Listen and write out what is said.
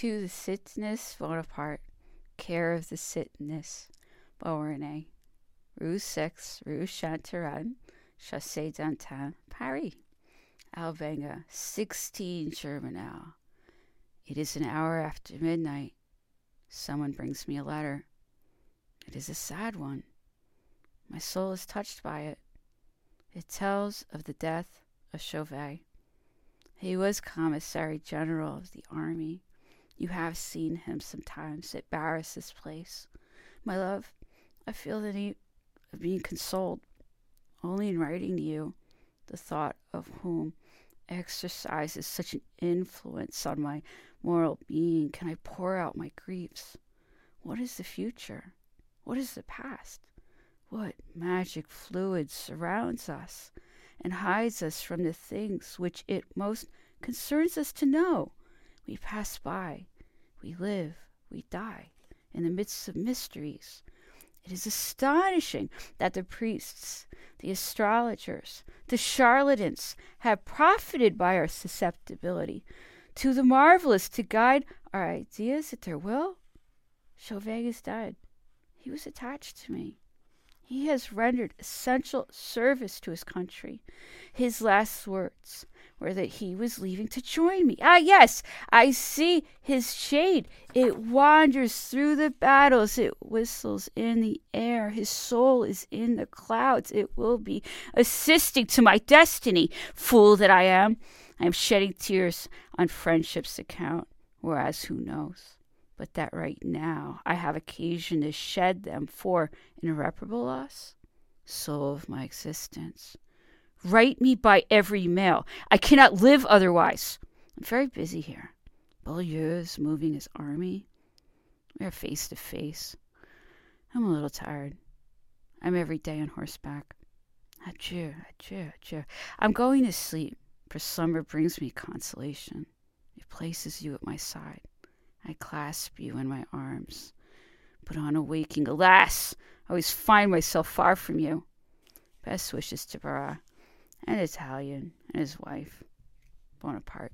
To the Citizeness Bonaparte, care of the Citizeness Beauharnais, Rue 6, Rue Chantereine, Chaussee d'Antin, Paris. Albenga, 16 Germinal. It is an hour after midnight. Someone brings me a letter. It is a sad one. My soul is touched by it. It tells of the death of Chauvet. He was Commissary General of the Army. You have seen him sometimes at Barras's place. My love, I feel the need of being consoled only in writing to you, the thought of whom exercises such an influence on my moral being, can I pour out my griefs. What is the future? What is the past? What magic fluid surrounds us and hides us from the things which it most concerns us to know? We pass by, we live, we die in the midst of mysteries. It is astonishing that the priests, the astrologers, the charlatans have profited by our susceptibility to the marvelous to guide our ideas at their will. Chauvet is dead. He was attached to me. He has rendered essential service to his country. His last words were that he was leaving to join me. Ah, yes, I see his shade. It wanders through the battles, it whistles in the air. His soul is in the clouds. It will be assisting to my destiny. Fool that I am, I am shedding tears on friendship's account, whereas who knows? but that right now I have occasion to shed them for an irreparable loss? Soul of my existence, write me by every mail. I cannot live otherwise. I'm very busy here. Beaulieu is moving his army. We are face to face. I'm a little tired. I'm every day on horseback. Adieu, adieu, adieu. I'm going to sleep, for slumber brings me consolation. It places you at my side. I clasp you in my arms. But on awaking, alas, I always find myself far from you. Best wishes to Barras, an Italian, and his wife, Bonaparte.